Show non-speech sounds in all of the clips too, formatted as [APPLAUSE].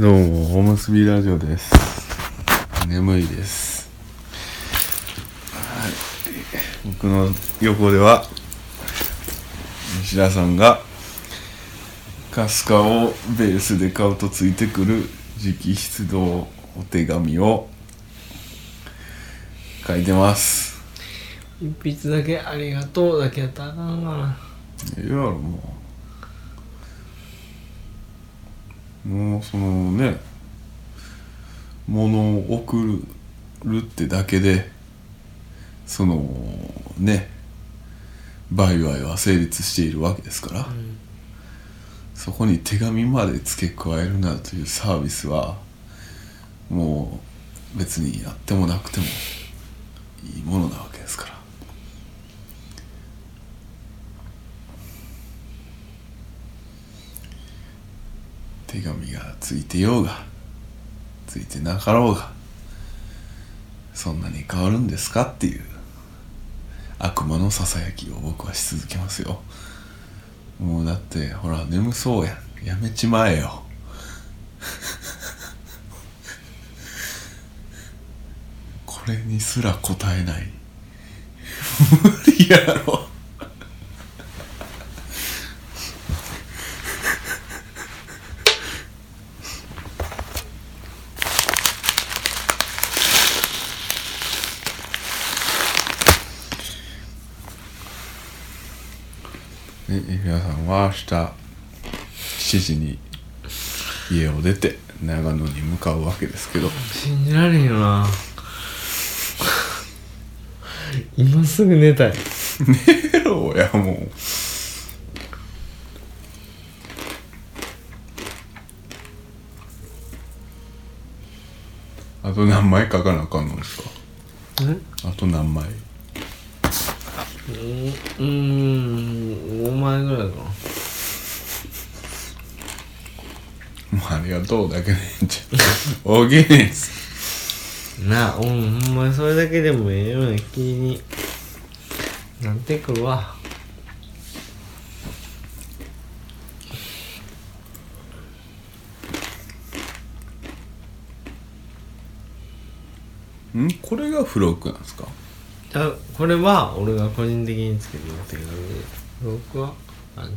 どうも、おむすびラジオです。眠いです。はい。僕の横では、西田さんが、カスカをベースで買うとついてくる直筆道お手紙を書いてます。一筆だけありがとうだけやったらあかんかな。いやろもうもうそのね物を送るってだけでそのね売買は成立しているわけですから、そこに手紙まで付け加えるなどというサービスはもう別にやってもなくてもいいものなわけですから手紙がついてようがついてなかろうがそんなに変わるんですかっていう悪魔のささやきを僕はし続けますよ。もうだってほら眠そうやん。やめちまえよ。[LAUGHS] これにすら答えない。無理やろえ皆さんは明日7時に家を出て長野に向かうわけですけど。信じられへんよな。今すぐ寝たい。寝ろやもう。あと何枚書かなあかんのですか？え？あと何枚？うん、5枚ぐらいかな。もうありがとうだけでいいんじゃんおげねすなあ、うん、ほんまにそれだけでもええような気になってくるわ。んこれが付録なんですかあこれは俺が個人的につけてる手紙で僕はあのこ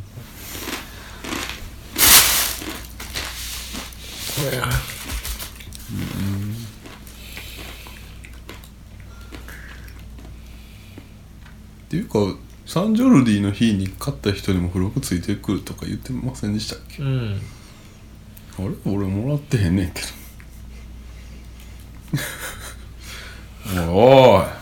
れ。やっていうかサンジョルディの日に買った人にも付録ついてくるとか言ってませんでしたっけ？うん。あれ？俺もらってへんねんけど。[LAUGHS] おい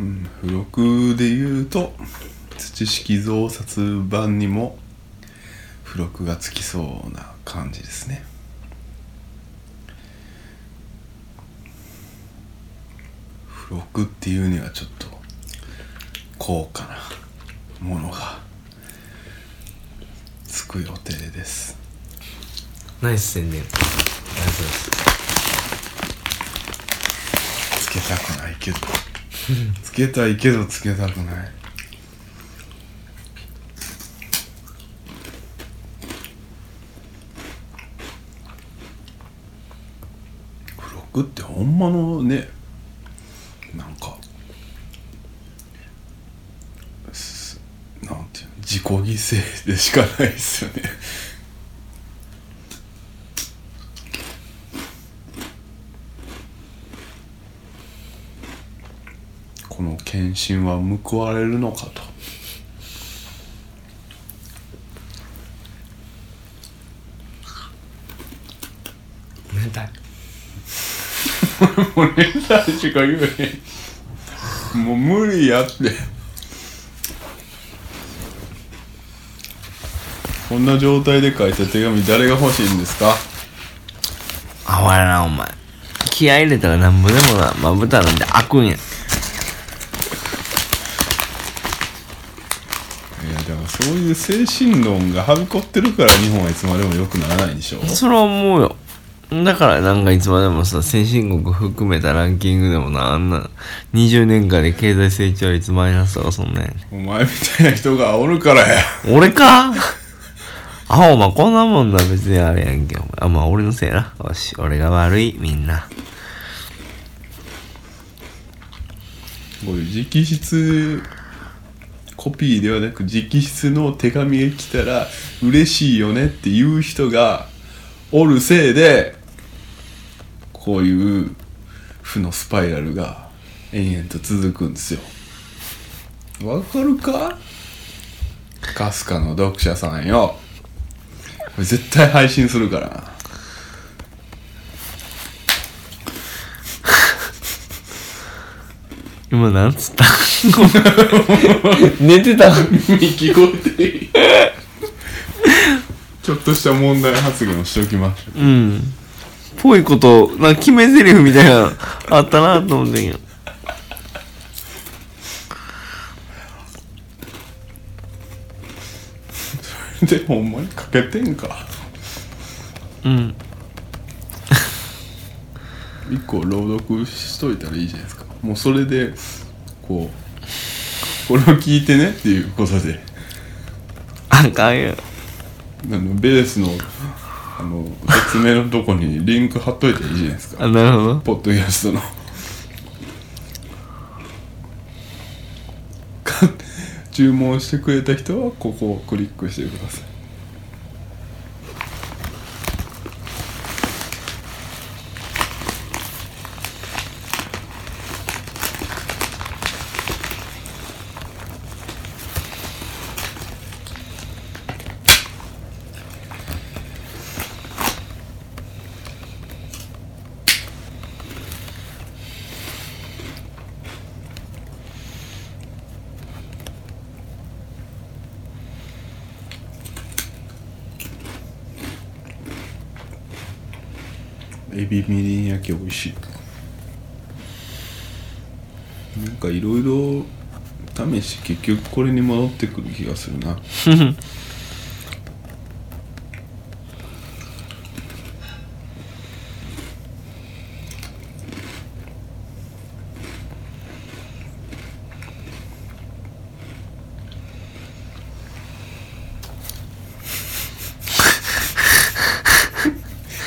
おい付録で言うと土式増刷版にも付録がつきそうな感じですね。付録っていうにはちょっと高価なものがつく予定です。ナイス宣伝ありがとうございます。つけたくないけどつけたいけどつけたくない。付録ってほんまのねなんかなんていうの自己犠牲でしかないですよねこの献身は報われるのかと。寝た [LAUGHS] いもう年代しか言えへんもう無理やって。こんな状態で書いた手紙誰が欲しいんですか？あほやなお前。気合い入れたらなんぼでもなまぶたなんで開くんやだからそういう精神論がはびこってるから日本はいつまでも良くならないんでしょそれは思うよ。だからなんかいつまでもさ先進国含めたランキングでもなあんな20年間で経済成長率マイナスとかそんなんやねお前みたいな人がおるからや。俺か？あお前こんなもんな別にあれやんけ。お前あまあ俺のせいな。よし俺が悪いみんな。こういう直筆コピーではなく直筆の手紙が来たら嬉しいよねっていう人がおるせいでこういう負のスパイラルが延々と続くんですよ。わかるか？かすかの読者さんよ。絶対配信するから今なんつった？[LAUGHS] 寝てた。聞こえてちょっとした問題発言をしておきましょう。うん。ぽいことなんか決め台詞みたいなのあったなと思ってんけど。[LAUGHS] でほんまにかけてんか。うん。[LAUGHS] 一個朗読しといたらいいじゃないですかもうそれでこうこれを聞いてねっていうことで。あかんよ。あのベースのあの説明のとこにリンク貼っといたらいいじゃないですか。あなるほど。ポッドキャストの。か注文してくれた人はここをクリックしてくださいエビみりん焼き美味しい。なんかいろいろ試し結局これに戻ってくる気がするな [LAUGHS]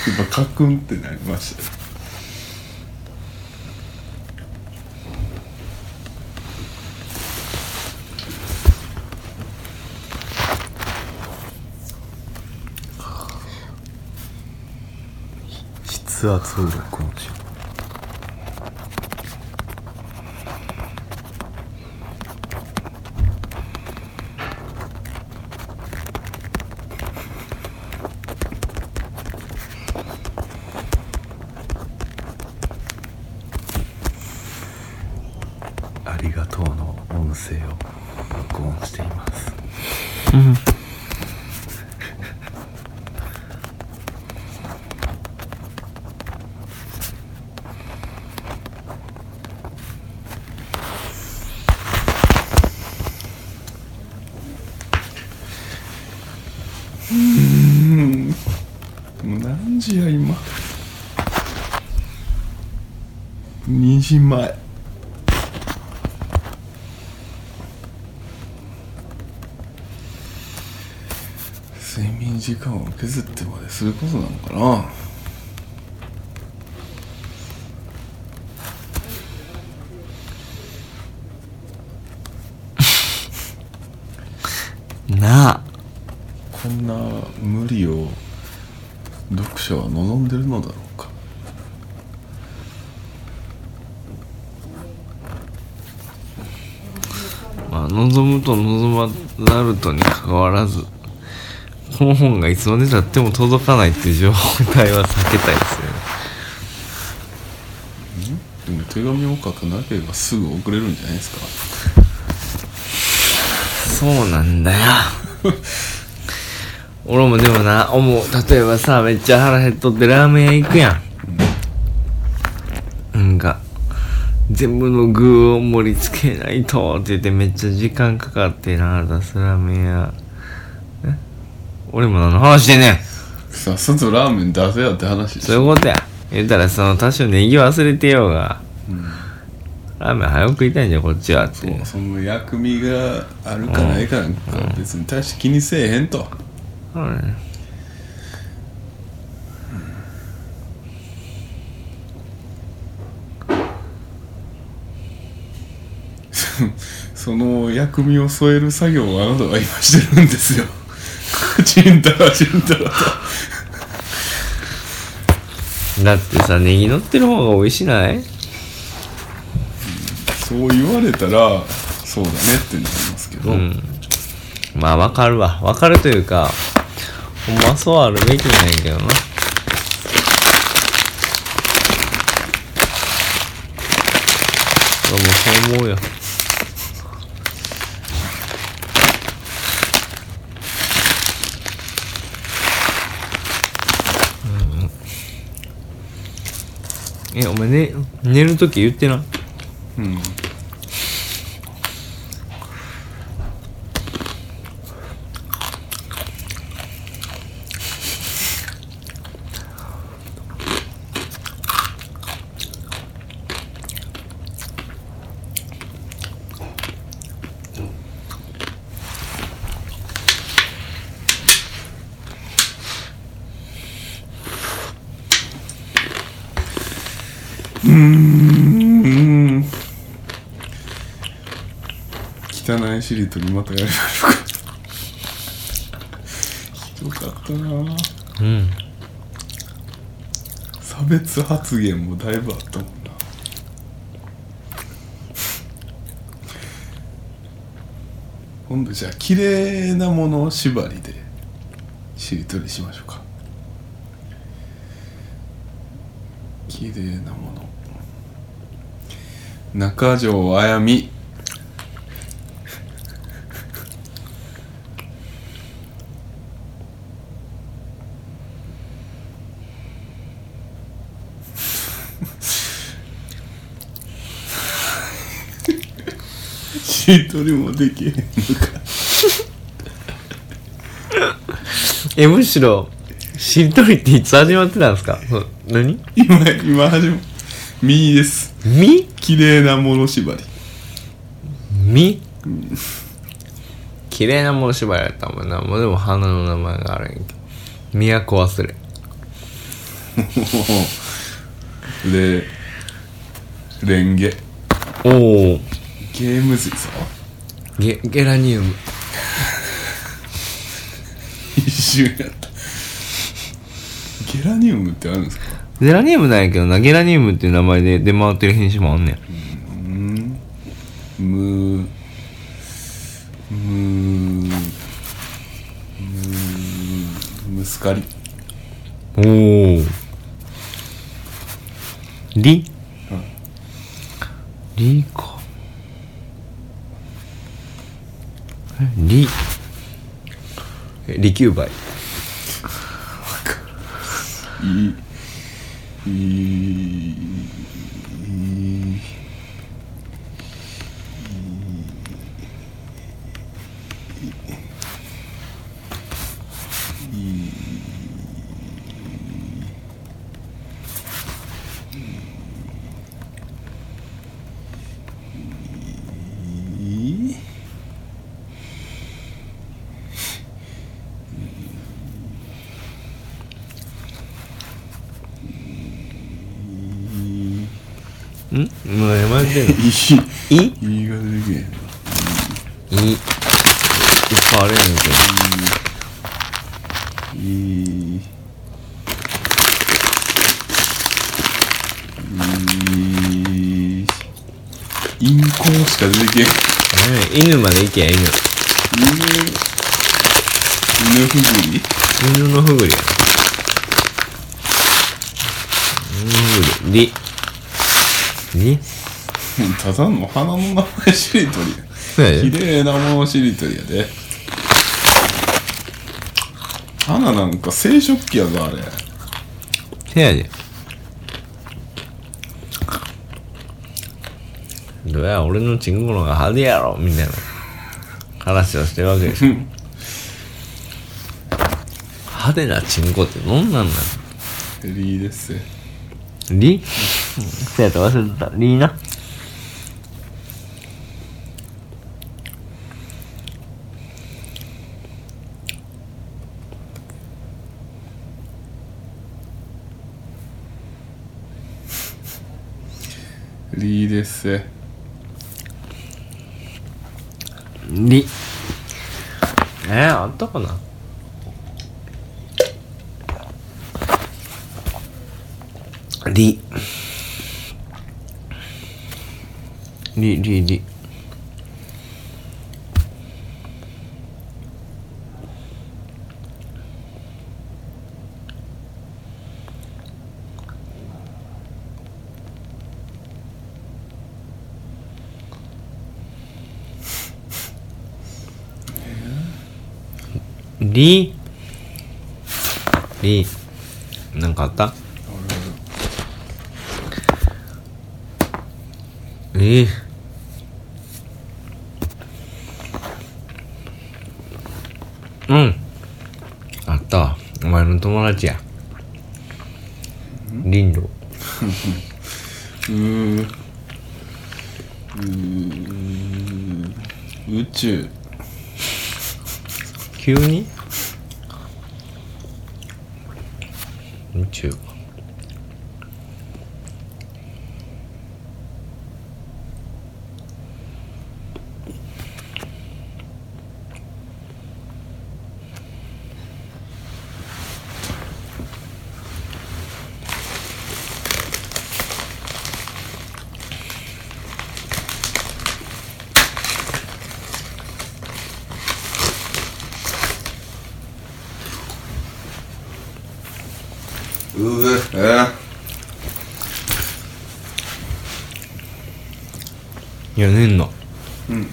今カクンってなりましたよ。筆圧を録音しようありがとうの音声を録音していますもう何時や今2時前。睡眠時間を削ってまですることなのかなあこんな無理を読者は望んでるのだろうかまあ望むと望まざるとにかかわらずこの本がいつまでたっても届かないっていう状態は避けたいですよね。でも手紙を書かなければすぐ送れるんじゃないですか？そうなんだよ。[LAUGHS] 俺もでもな思う。例えばさめっちゃ腹減っとってラーメン屋行くやんなんか全部の具を盛り付けないとって言ってめっちゃ時間かかってな出すラーメン屋え？俺も何の話してんねん。さっさとラーメン出せよって話。そういうことや。言ったらその多少ネギ忘れてようが、ラーメン早く食いたいんじゃんこっちはって。そうその薬味があるかないかなん。か別に大して気にせえへんと。そうね [LAUGHS] その薬味を添える作業をあなたは今してるんですよ。[LAUGHS] ちんたらちんたらとだってさネギ乗ってる方が美味しない？そう言われたらそうだねってなりますけど、うん。まあわかるわ。わかるというかほんまそうあるべきなんやけどな。俺もそう思うよえお前ね寝る時言ってな。うんうーん汚いしりとりまたやりましょうか。ひどかったな。うん。差別発言もだいぶあったもんな。今度じゃあ綺麗なものを縛りでしりとりしましょうか。綺麗なもの。中条あやみもできへんのか。[LAUGHS] えむしろしりとりっていつ始まってたんですか？何？今今始まみです。み？綺麗なもの縛り。み？綺麗なもの芝居やったもんな。もうでも花の名前があるんやけど。都忘れでレンゲ。おおゲームずいぞ。ゲゲラニウム。一瞬やった。ゲラニウムってあるんですか？ゲラニウムなんやけどな。ゲラニウムっていう名前で出回ってる品種もあんねんうん。ムムムムスカリおおリうん。リかえリリキュバイ。いいいい。ん？もう山やってんのいい。いい。が出てけへんいい。っぱいあるんやけどい。いい。いインコしか出てけへんえ犬まで行けや犬犬犬ふぐり犬のふぐりや犬のふぐりりりただの花の名前しりとりや。そうやで。綺麗なものしりとりやで。花なんか生殖器やぞあれ。せやで。どうや俺のチンコの方が派手やろみたいな。話をしてるわけでしょ派手なチンコってどんなんなのリーですリそうやった忘れてたリーなリーですリえー、あったかなリリリリ。リ。リ。なんかあった？ええうんあった。わお前の友達や。リンドうーん。うーん。宇宙。急に？宇宙うええ。いや寝んのうん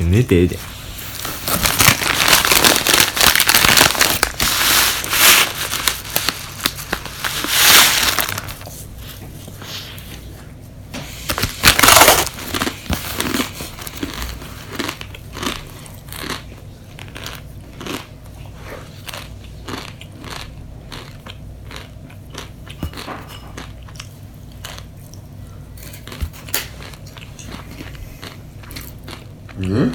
[LAUGHS] 寝てええでうん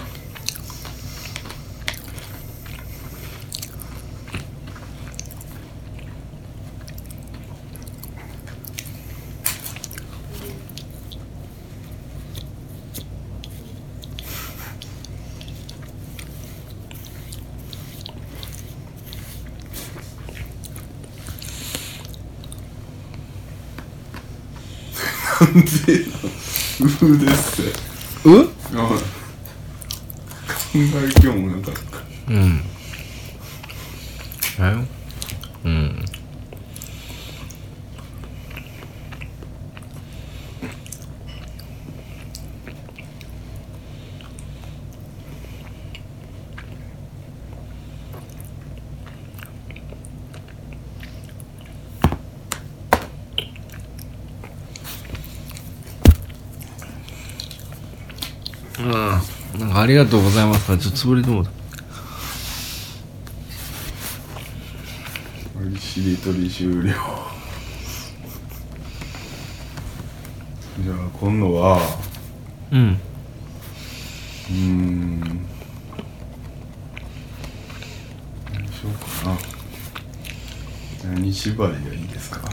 なんでなうです。う？あ考え今日もなかった。うん。あようんうんなんかありがとうございます。ちょっと潰れてもうたしりとり終了。じゃあ今度はうん。うーん何しようかな。何縛りがいいですか？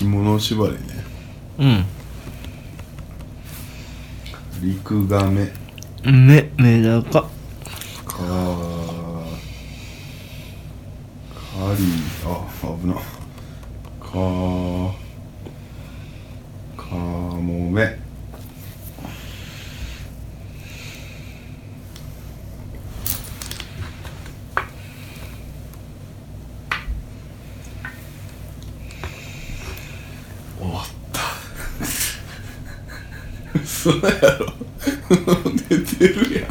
生き物縛りね。うん。リクガメめメダカかカリあ危な。かカモメ嘘やろ。[LAUGHS] 寝てるやん。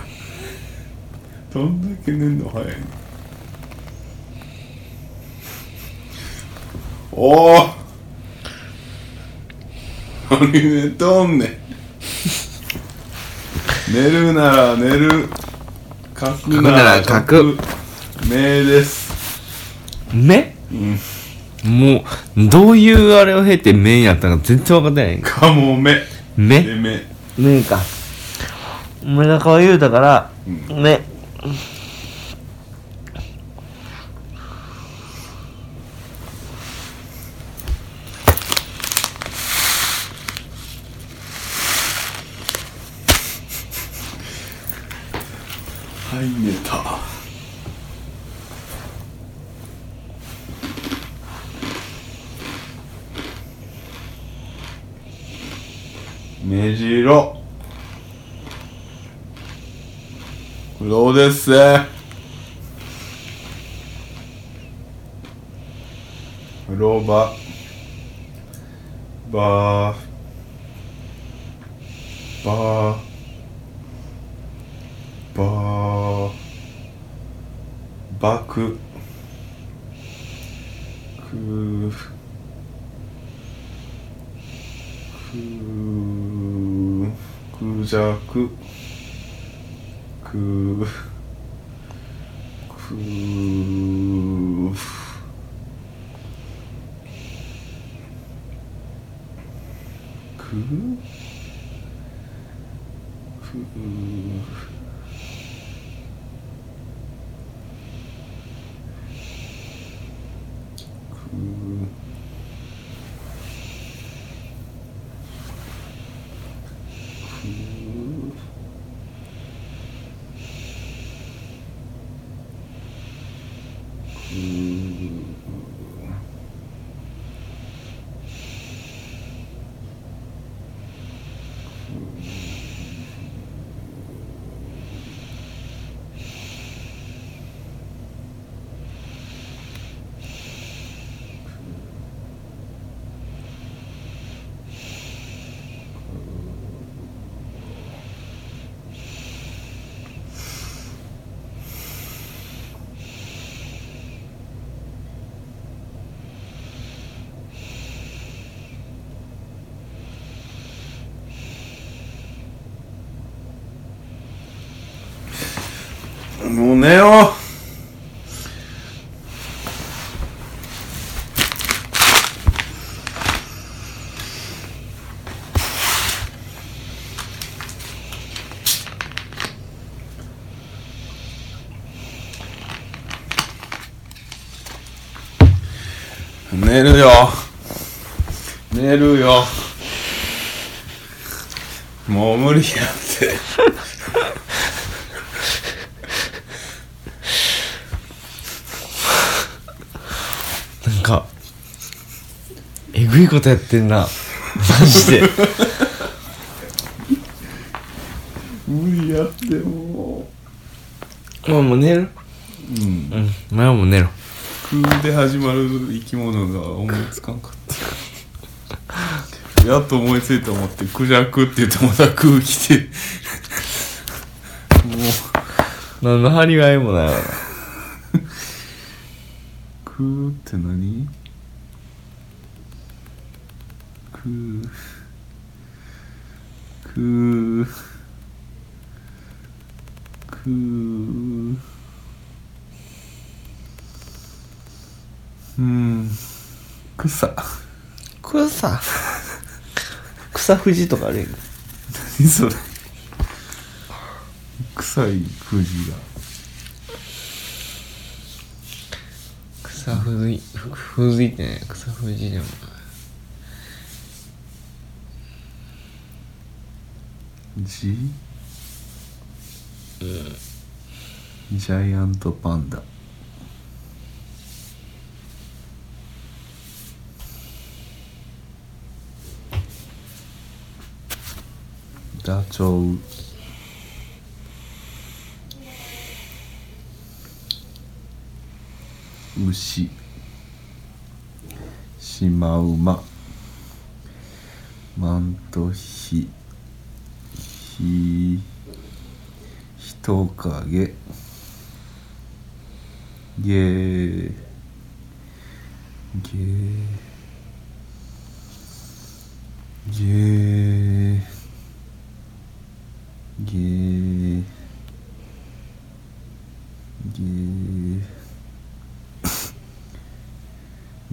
どんだけ寝んの早いの。おお何寝とんねん。寝るなら寝る。書くなら書く。目です。目？うん。もうどういうあれを経て目やったのか全然分かってない。かもめ目。で目目か。目中は言うたから、目はい寝た目白。どうです。風呂場。ばばばばくくくくじゃくくくくく寝よ。う寝るよ。寝るよ。もう無理やって [LAUGHS] なんかえぐいことやってんな。マジで。無理やってもまあもう寝る。ううん。うん。前はもう寝ろ。空で始まる生き物が思いつかんかった。やっと思いついた思ってクジャクって言ってまた空来てもう。何の張り合いもないわ。[LAUGHS] な空って何？空空空うん草草草富士とかあるやん何それ臭い富士が草富士富士ってね草富士でもないジジャイアントパンダ。ダチョウ。牛。シマウマ。マントヒひ人影げ。げげげげ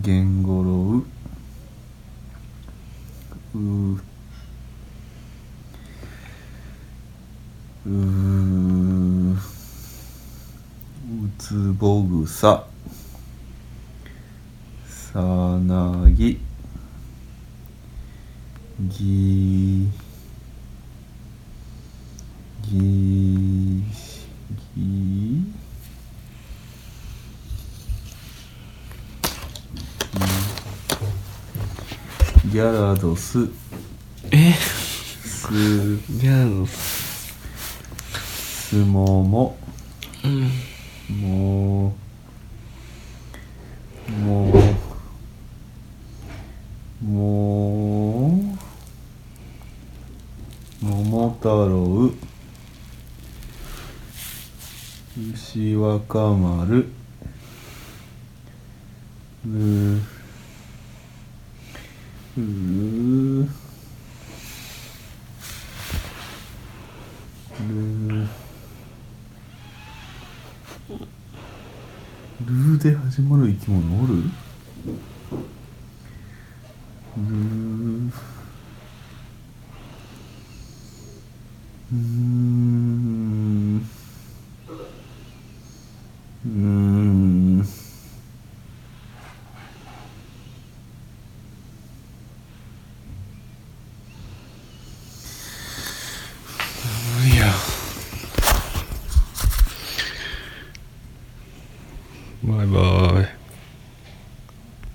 げんごろう。うううつぼぐさ。さなぎ。ぎぎぎギャラドスえすじゃあすも。ももうもうもう桃太郎。牛若丸。ううるルーで始まる生き物おる？